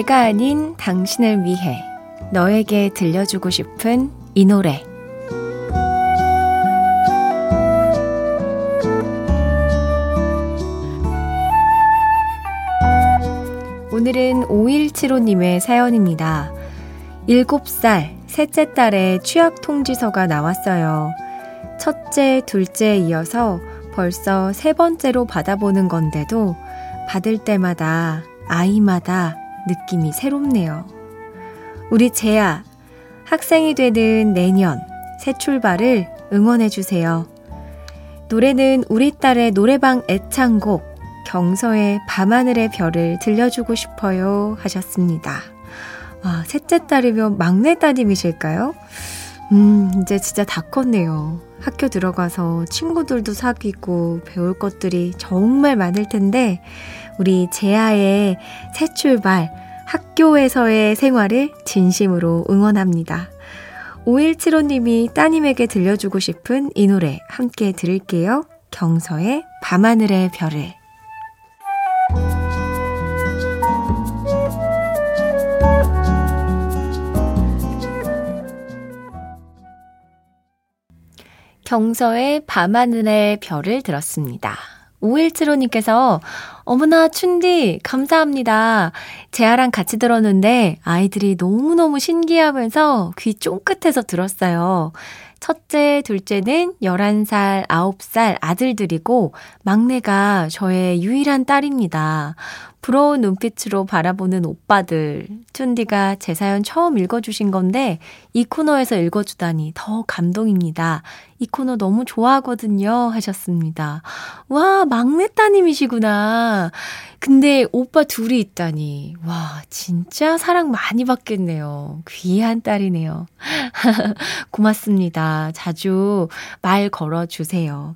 내가 아닌 당신을 위해 너에게 들려주고 싶은 이 노래. 오늘은 5175님의 사연입니다. 7살, 셋째 딸의 취약 통지서가 나왔어요. 첫째, 둘째에 이어서 벌써 세 번째로 받아보는 건데도 받을 때마다 아이마다 느낌이 새롭네요. 우리 재야, 학생이 되는 내년 새 출발을 응원해주세요. 노래는 우리 딸의 노래방 애창곡 경서의 밤하늘의 별을 들려주고 싶어요 하셨습니다. 와, 셋째 딸이면 막내 따님이실까요? 음, 이제 진짜 다 컸네요. 학교 들어가서 친구들도 사귀고 배울 것들이 정말 많을 텐데, 우리 재아의 새 출발, 학교에서의 생활을 진심으로 응원합니다. 5175님이 따님에게 들려주고 싶은 이 노래 함께 들을게요. 경서의 밤하늘의 별을. 경서의 밤하늘의 별을 들었습니다. 5175님께서 어머나 춘디 감사합니다. 재아랑 같이 들었는데 아이들이 너무너무 신기하면서 귀 쫑긋해서 들었어요. 첫째, 둘째는 11살, 9살 아들들이고 막내가 저의 유일한 딸입니다. 부러운 눈빛으로 바라보는 오빠들. 춘디가 제 사연 처음 읽어주신 건데 이 코너에서 읽어주다니 더 감동입니다. 이 코너 너무 좋아하거든요. 하셨습니다. 와, 막내 따님이시구나. 근데 오빠 둘이 있다니. 와, 진짜 사랑 많이 받겠네요. 귀한 딸이네요. 고맙습니다. 자주 말 걸어주세요.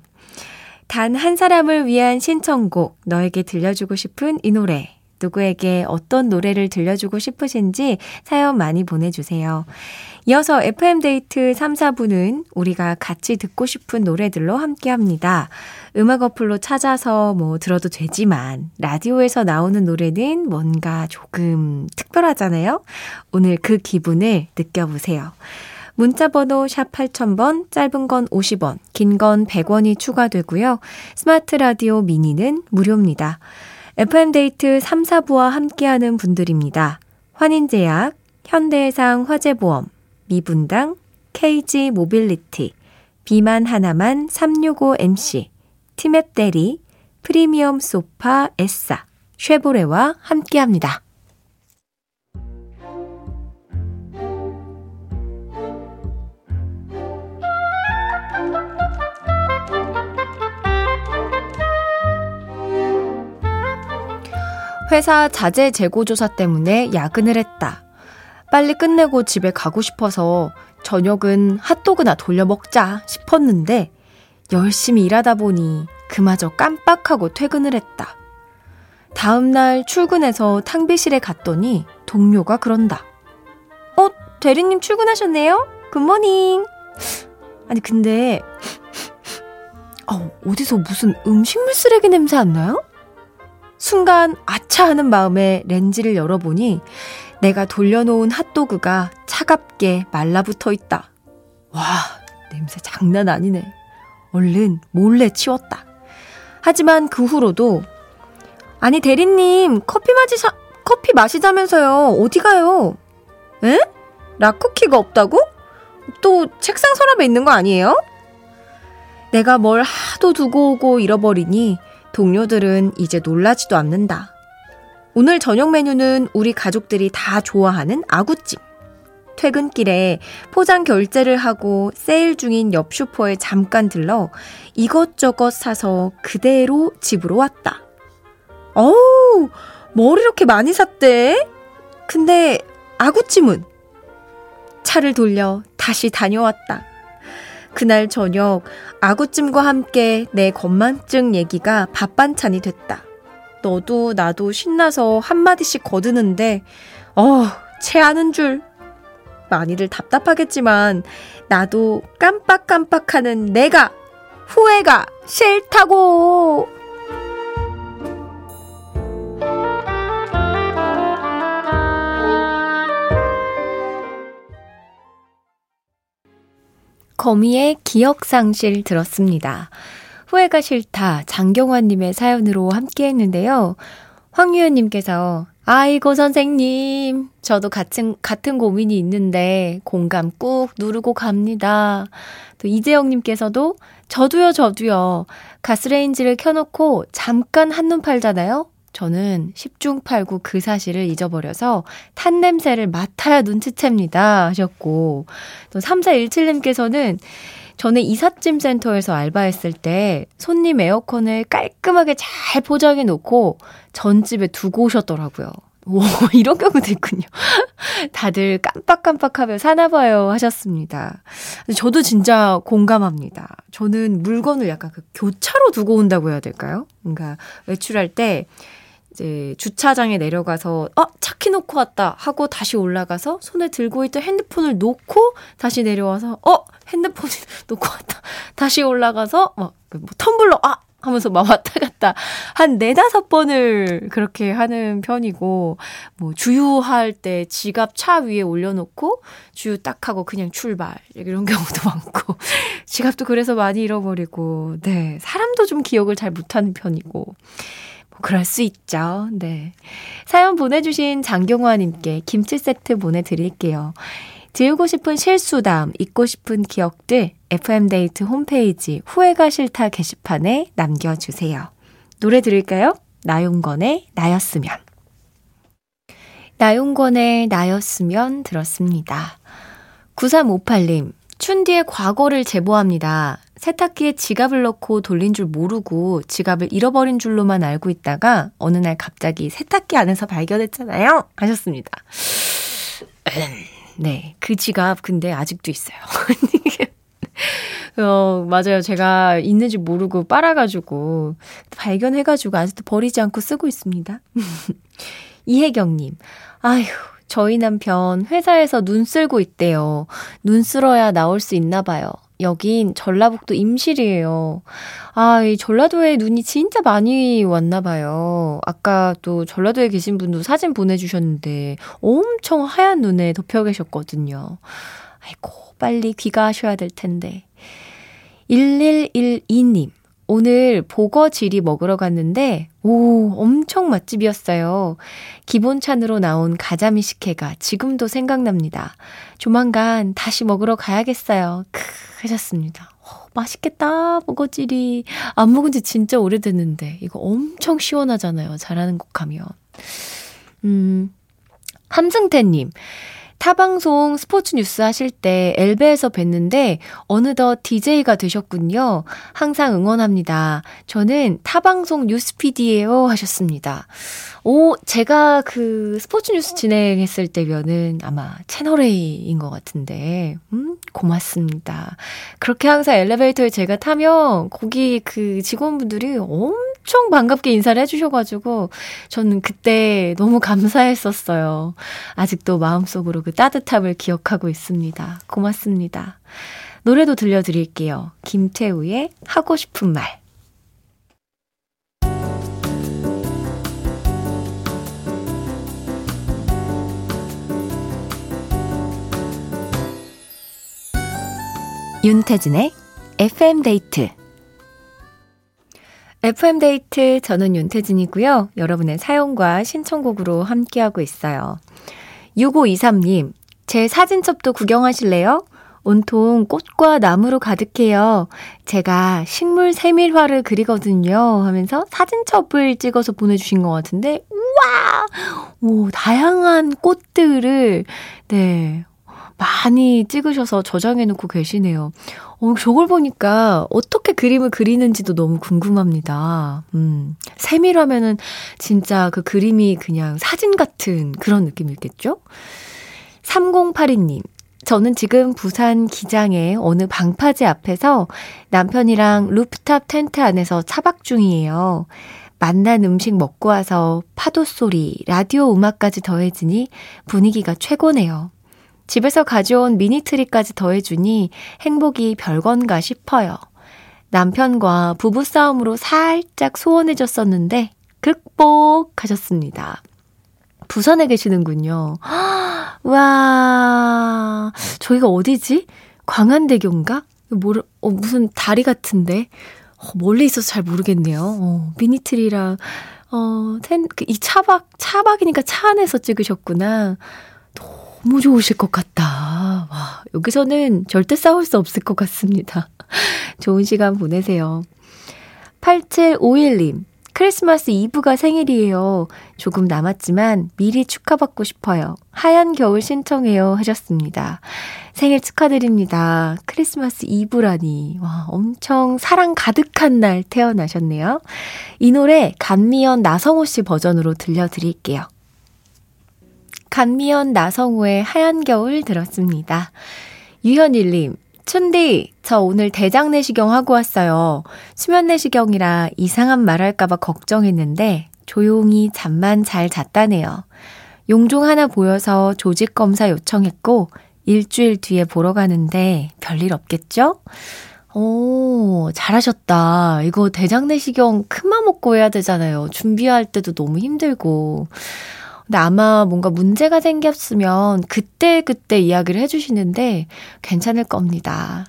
단 한 사람을 위한 신청곡, 너에게 들려주고 싶은 이 노래. 누구에게 어떤 노래를 들려주고 싶으신지 사연 많이 보내주세요. 이어서 FM데이트 3, 4부는 우리가 같이 듣고 싶은 노래들로 함께 합니다. 음악 어플로 찾아서 뭐 들어도 되지만, 라디오에서 나오는 노래는 뭔가 조금 특별하잖아요? 오늘 그 기분을 느껴보세요. 문자번호 샵 8000번, 짧은 건 50원, 긴 건 100원이 추가되고요. 스마트 라디오 미니는 무료입니다. FM데이트 3, 4부와 함께하는 분들입니다. 환인제약, 현대해상 화재보험, 미분당, KG 모빌리티, 비만 하나만 365MC, 티맵 대리, 프리미엄 소파 에싸, 쉐보레와 함께합니다. 회사 자재 재고 조사 때문에 야근을 했다. 빨리 끝내고 집에 가고 싶어서 저녁은 핫도그나 돌려 먹자 싶었는데 열심히 일하다 보니 그마저 깜빡하고 퇴근을 했다. 다음날 출근해서 탕비실에 갔더니 동료가 그런다. 어, 대리님 출근하셨네요? 굿모닝. 아니, 근데, 어, 어디서 무슨 음식물 쓰레기 냄새 안 나요? 순간 아차 하는 마음에 렌즈를 열어보니 내가 돌려놓은 핫도그가 차갑게 말라붙어 있다. 와, 냄새 장난 아니네. 얼른 몰래 치웠다. 하지만 그 후로도 아니 대리님 커피 마시자 커피 마시자면서요 어디 가요? 에? 락쿠키가 없다고? 또 책상 서랍에 있는 거 아니에요? 내가 뭘 하도 두고 오고 잃어버리니 동료들은 이제 놀라지도 않는다. 오늘 저녁 메뉴는 우리 가족들이 다 좋아하는 아구찜. 퇴근길에 포장 결제를 하고 세일 중인 옆 슈퍼에 잠깐 들러 이것저것 사서 그대로 집으로 왔다. 어우, 뭘 이렇게 많이 샀대? 근데 아구찜은? 차를 돌려 다시 다녀왔다. 그날 저녁 아구찜과 함께 내 건망증 얘기가 밥반찬이 됐다. 너도 나도 신나서 한마디씩 거드는데, 어, 체하는 줄. 많이들 답답하겠지만, 나도 깜빡깜빡하는 내가, 후회가 싫다고! 거미의 기억상실 들었습니다. 후회가 싫다 장경환님의 사연으로 함께 했는데요. 황유연님께서 아이고 선생님 저도 같은 같은 고민이 있는데 공감 꾹 누르고 갑니다. 또 이재영님께서도 저도요 저도요 가스레인지를 켜놓고 잠깐 한눈 팔잖아요. 저는 10중 8구 그 사실을 잊어버려서 탄 냄새를 맡아야 눈치챕니다. 하셨고, 또 3417님께서는 전에 이삿짐 센터에서 알바했을 때 손님 에어컨을 깔끔하게 잘 포장해 놓고 전집에 두고 오셨더라고요. 오, 이런 경우도 있군요. 다들 깜빡깜빡하며 사나봐요 하셨습니다. 저도 진짜 공감합니다. 저는 물건을 약간 그 교차로 두고 온다고 해야 될까요? 그러니까 외출할 때 이제 주차장에 내려가서 어 차 키 놓고 왔다 하고 다시 올라가서 손에 들고 있던 핸드폰을 놓고 다시 내려와서 어 핸드폰을 놓고 왔다. 다시 올라가서 막 뭐 텀블러 아! 하면서 막 왔다 갔다 한 네다섯 번을 그렇게 하는 편이고 뭐 주유할 때 지갑 차 위에 올려놓고 주유 딱 하고 그냥 출발 이런 경우도 많고 지갑도 그래서 많이 잃어버리고 네. 사람도 좀 기억을 잘 못하는 편이고. 뭐 그럴 수 있죠. 네. 사연 보내주신 장경화님께 김치 세트 보내드릴게요. 지우고 싶은 실수담, 잊고 싶은 기억들, FM데이트 홈페이지 후회가 싫다 게시판에 남겨주세요. 노래 들을까요? 나용건의 나였으면. 나용건의 나였으면 들었습니다. 9358님, 춘디의 과거를 제보합니다. 세탁기에 지갑을 넣고 돌린 줄 모르고 지갑을 잃어버린 줄로만 알고 있다가 어느 날 갑자기 세탁기 안에서 발견했잖아요. 하셨습니다. 네. 그 지갑 근데 아직도 있어요. 어, 맞아요. 제가 있는지 모르고 빨아가지고 발견해가지고 아직도 버리지 않고 쓰고 있습니다. 이혜경님, 아휴, 저희 남편 회사에서 눈 쓸고 있대요. 눈 쓸어야 나올 수 있나 봐요. 여긴 전라북도 임실이에요. 아, 이 전라도에 눈이 진짜 많이 왔나 봐요. 아까 또 전라도에 계신 분도 사진 보내주셨는데 엄청 하얀 눈에 덮여 계셨거든요. 아이고, 빨리 귀가하셔야 될 텐데. 1112님. 오늘 보거지리 먹으러 갔는데, 오, 엄청 맛집이었어요. 기본찬으로 나온 가자미 식혜가 지금도 생각납니다. 조만간 다시 먹으러 가야겠어요. 크, 하셨습니다. 어, 맛있겠다, 보거지리. 안 먹은 지 진짜 오래됐는데, 이거 엄청 시원하잖아요. 잘하는 곡 하면. 음, 함승태님. 타방송 스포츠 뉴스 하실 때 엘베에서 뵀는데 어느덧 DJ가 되셨군요. 항상 응원합니다. 저는 타방송 뉴스 PD예요 하셨습니다. 오, 제가 그 스포츠 뉴스 진행했을 때면은 아마 채널A인 것 같은데, 음, 고맙습니다. 그렇게 항상 엘리베이터에 제가 타면 거기 그 직원분들이 엄청 엄청 반갑게 인사를 해주셔가지고 저는 그때 너무 감사했었어요. 아직도 마음속으로 그 따뜻함을 기억하고 있습니다. 고맙습니다. 노래도 들려드릴게요. 김태우의 하고 싶은 말. 윤태진의 FM데이트 FM데이트 저는 윤태진이고요. 여러분의 사연과 신청곡으로 함께하고 있어요. 6523님, 제 사진첩도 구경하실래요? 온통 꽃과 나무로 가득해요. 제가 식물 세밀화를 그리거든요. 하면서 사진첩을 찍어서 보내주신 것 같은데, 우와! 오, 다양한 꽃들을, 네, 많이 찍으셔서 저장해 놓고 계시네요. 어, 저걸 보니까 어떻게 그림을 그리는지도 너무 궁금합니다. 음, 세밀하면은 진짜 그 그림이 그냥 사진 같은 그런 느낌이겠죠? 3082님, 저는 지금 부산 기장의 어느 방파제 앞에서 남편이랑 루프탑 텐트 안에서 차박 중이에요. 맛난 음식 먹고 와서 파도 소리, 라디오 음악까지 더해지니 분위기가 최고네요. 집에서 가져온 미니트리까지 더해주니 행복이 별건가 싶어요. 남편과 부부싸움으로 살짝 소원해졌었는데 극복하셨습니다. 부산에 계시는군요. 와, 저희가 어디지? 광안대교인가? 모르, 어, 무슨 다리 같은데? 어, 멀리 있어서 잘 모르겠네요. 어, 미니트리랑, 어, 텐, 그이 차박, 차박이니까 차 안에서 찍으셨구나. 너무 좋으실 것 같다. 와, 여기서는 절대 싸울 수 없을 것 같습니다. 좋은 시간 보내세요. 8751님, 크리스마스 이브가 생일이에요. 조금 남았지만 미리 축하받고 싶어요. 하얀 겨울 신청해요. 하셨습니다. 생일 축하드립니다. 크리스마스 이브라니. 와, 엄청 사랑 가득한 날 태어나셨네요. 이 노래 간미연 나성호 씨 버전으로 들려드릴게요. 간미연 나성우의 하얀 겨울 들었습니다. 유현일님, 춘디, 저 오늘 대장 내시경 하고 왔어요. 수면 내시경이라 이상한 말 할까봐 걱정했는데 조용히 잠만 잘 잤다네요. 용종 하나 보여서 조직 검사 요청했고 일주일 뒤에 보러 가는데 별일 없겠죠? 오, 잘하셨다. 이거 대장 내시경 큰 맘 먹고 해야 되잖아요. 준비할 때도 너무 힘들고. 근데 아마 뭔가 문제가 생겼으면 그때그때 그때 이야기를 해주시는데 괜찮을 겁니다.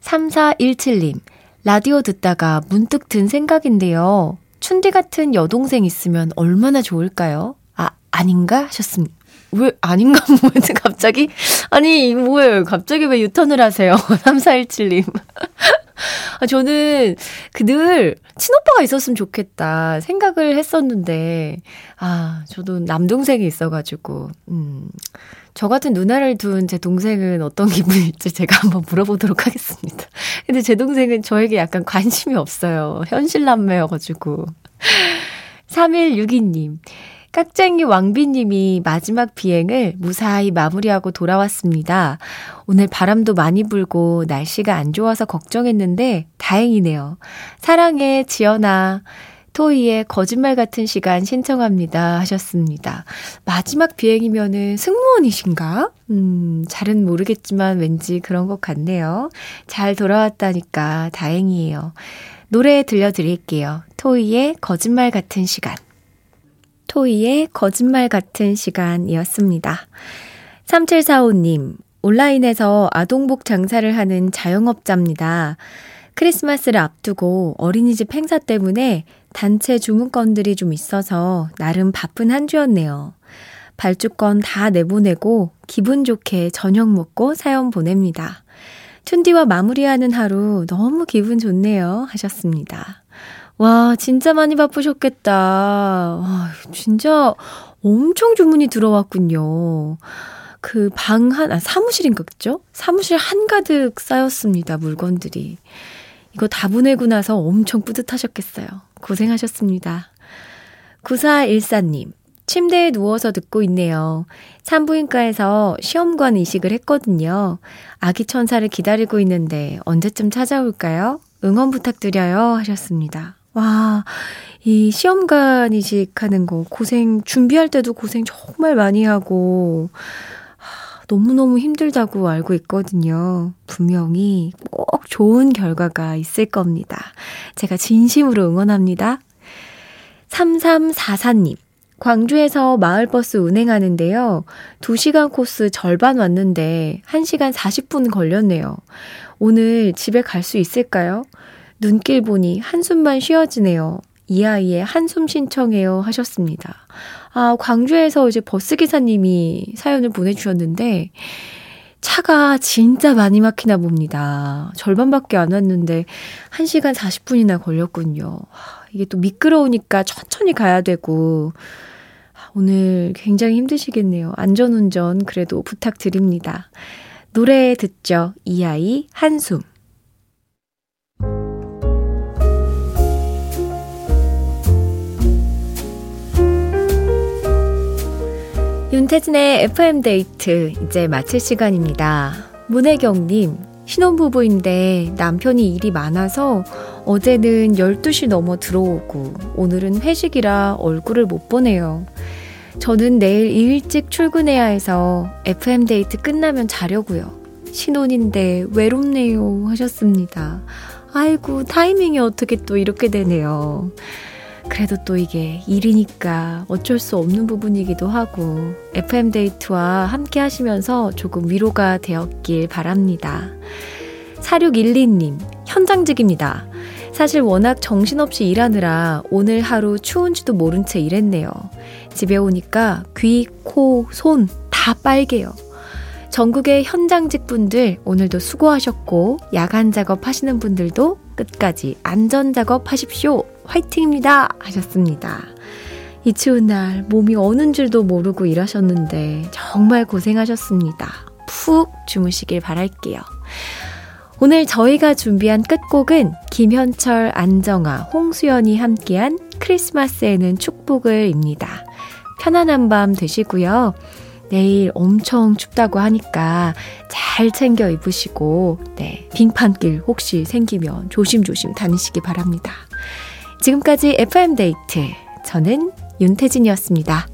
3417님, 라디오 듣다가 문득 든 생각인데요. 춘디 같은 여동생 있으면 얼마나 좋을까요? 아, 아닌가? 하셨습니다. 왜, 아닌가? 뭐지, 갑자기? 아니, 뭐예요? 갑자기 왜 유턴을 하세요? 3417님. 아, 저는 그늘 친오빠가 있었으면 좋겠다 생각을 했었는데, 아, 저도 남동생이 있어가지고, 음, 저 같은 누나를 둔 제 동생은 어떤 기분일지 제가 한번 물어보도록 하겠습니다. 근데 제 동생은 저에게 약간 관심이 없어요. 현실 남매여가지고. 3162님. 깍쟁이 왕비님이 마지막 비행을 무사히 마무리하고 돌아왔습니다. 오늘 바람도 많이 불고 날씨가 안 좋아서 걱정했는데 다행이네요. 사랑해, 지연아. 토이의 거짓말 같은 시간 신청합니다. 하셨습니다. 마지막 비행이면은 승무원이신가? 음, 잘은 모르겠지만 왠지 그런 것 같네요. 잘 돌아왔다니까 다행이에요. 노래 들려드릴게요. 토이의 거짓말 같은 시간. 토이의 거짓말 같은 시간이었습니다. 3745님, 온라인에서 아동복 장사를 하는 자영업자입니다. 크리스마스를 앞두고 어린이집 행사 때문에 단체 주문건들이 좀 있어서 나름 바쁜 한 주였네요. 발주건 다 내보내고 기분 좋게 저녁 먹고 사연 보냅니다. 툰디와 마무리하는 하루 너무 기분 좋네요. 하셨습니다. 와, 진짜 많이 바쁘셨겠다. 와, 진짜 엄청 주문이 들어왔군요. 그 방 한, 아, 사무실인가, 그죠? 사무실 한가득 쌓였습니다, 물건들이. 이거 다 보내고 나서 엄청 뿌듯하셨겠어요. 고생하셨습니다. 9414님, 침대에 누워서 듣고 있네요. 산부인과에서 시험관 이식을 했거든요. 아기 천사를 기다리고 있는데 언제쯤 찾아올까요? 응원 부탁드려요. 하셨습니다. 와, 이 시험관이식 하는 거 고생, 준비할 때도 고생 정말 많이 하고, 너무너무 힘들다고 알고 있거든요. 분명히 꼭 좋은 결과가 있을 겁니다. 제가 진심으로 응원합니다. 3344님. 광주에서 마을버스 운행하는데요. 2시간 코스 절반 왔는데 1시간 40분 걸렸네요. 오늘 집에 갈 수 있을까요? 눈길 보니 한숨만 쉬어지네요. 이 아이의 한숨 신청해요 하셨습니다. 아, 광주에서 이제 버스 기사님이 사연을 보내주셨는데, 차가 진짜 많이 막히나 봅니다. 절반밖에 안 왔는데, 1시간 40분이나 걸렸군요. 이게 또 미끄러우니까 천천히 가야 되고, 오늘 굉장히 힘드시겠네요. 안전운전 그래도 부탁드립니다. 노래 듣죠. 이 아이 한숨. 윤태진의 FM데이트 이제 마칠 시간입니다. 문혜경님, 신혼부부인데 남편이 일이 많아서 어제는 12시 넘어 들어오고 오늘은 회식이라 얼굴을 못 보네요. 저는 내일 일찍 출근해야 해서 FM데이트 끝나면 자려고요. 신혼인데 외롭네요 하셨습니다. 아이고, 타이밍이 어떻게 또 이렇게 되네요. 그래도 또 이게 일이니까 어쩔 수 없는 부분이기도 하고 FM데이트와 함께 하시면서 조금 위로가 되었길 바랍니다. 4612님, 현장직입니다. 사실 워낙 정신없이 일하느라 오늘 하루 추운지도 모른 채 일했네요. 집에 오니까 귀, 코, 손 다 빨개요. 전국의 현장직 분들 오늘도 수고하셨고 야간 작업 하시는 분들도 끝까지 안전 작업 하십시오. 화이팅입니다. 하셨습니다. 이 추운 날 몸이 어는 줄도 모르고 일하셨는데 정말 고생하셨습니다. 푹 주무시길 바랄게요. 오늘 저희가 준비한 끝곡은 김현철, 안정아, 홍수연이 함께한 크리스마스에는 축복을입니다. 편안한 밤 되시고요. 내일 엄청 춥다고 하니까 잘 챙겨 입으시고, 네, 빙판길 혹시 생기면 조심조심 다니시기 바랍니다. 지금까지 FM데이트. 저는 윤태진이었습니다.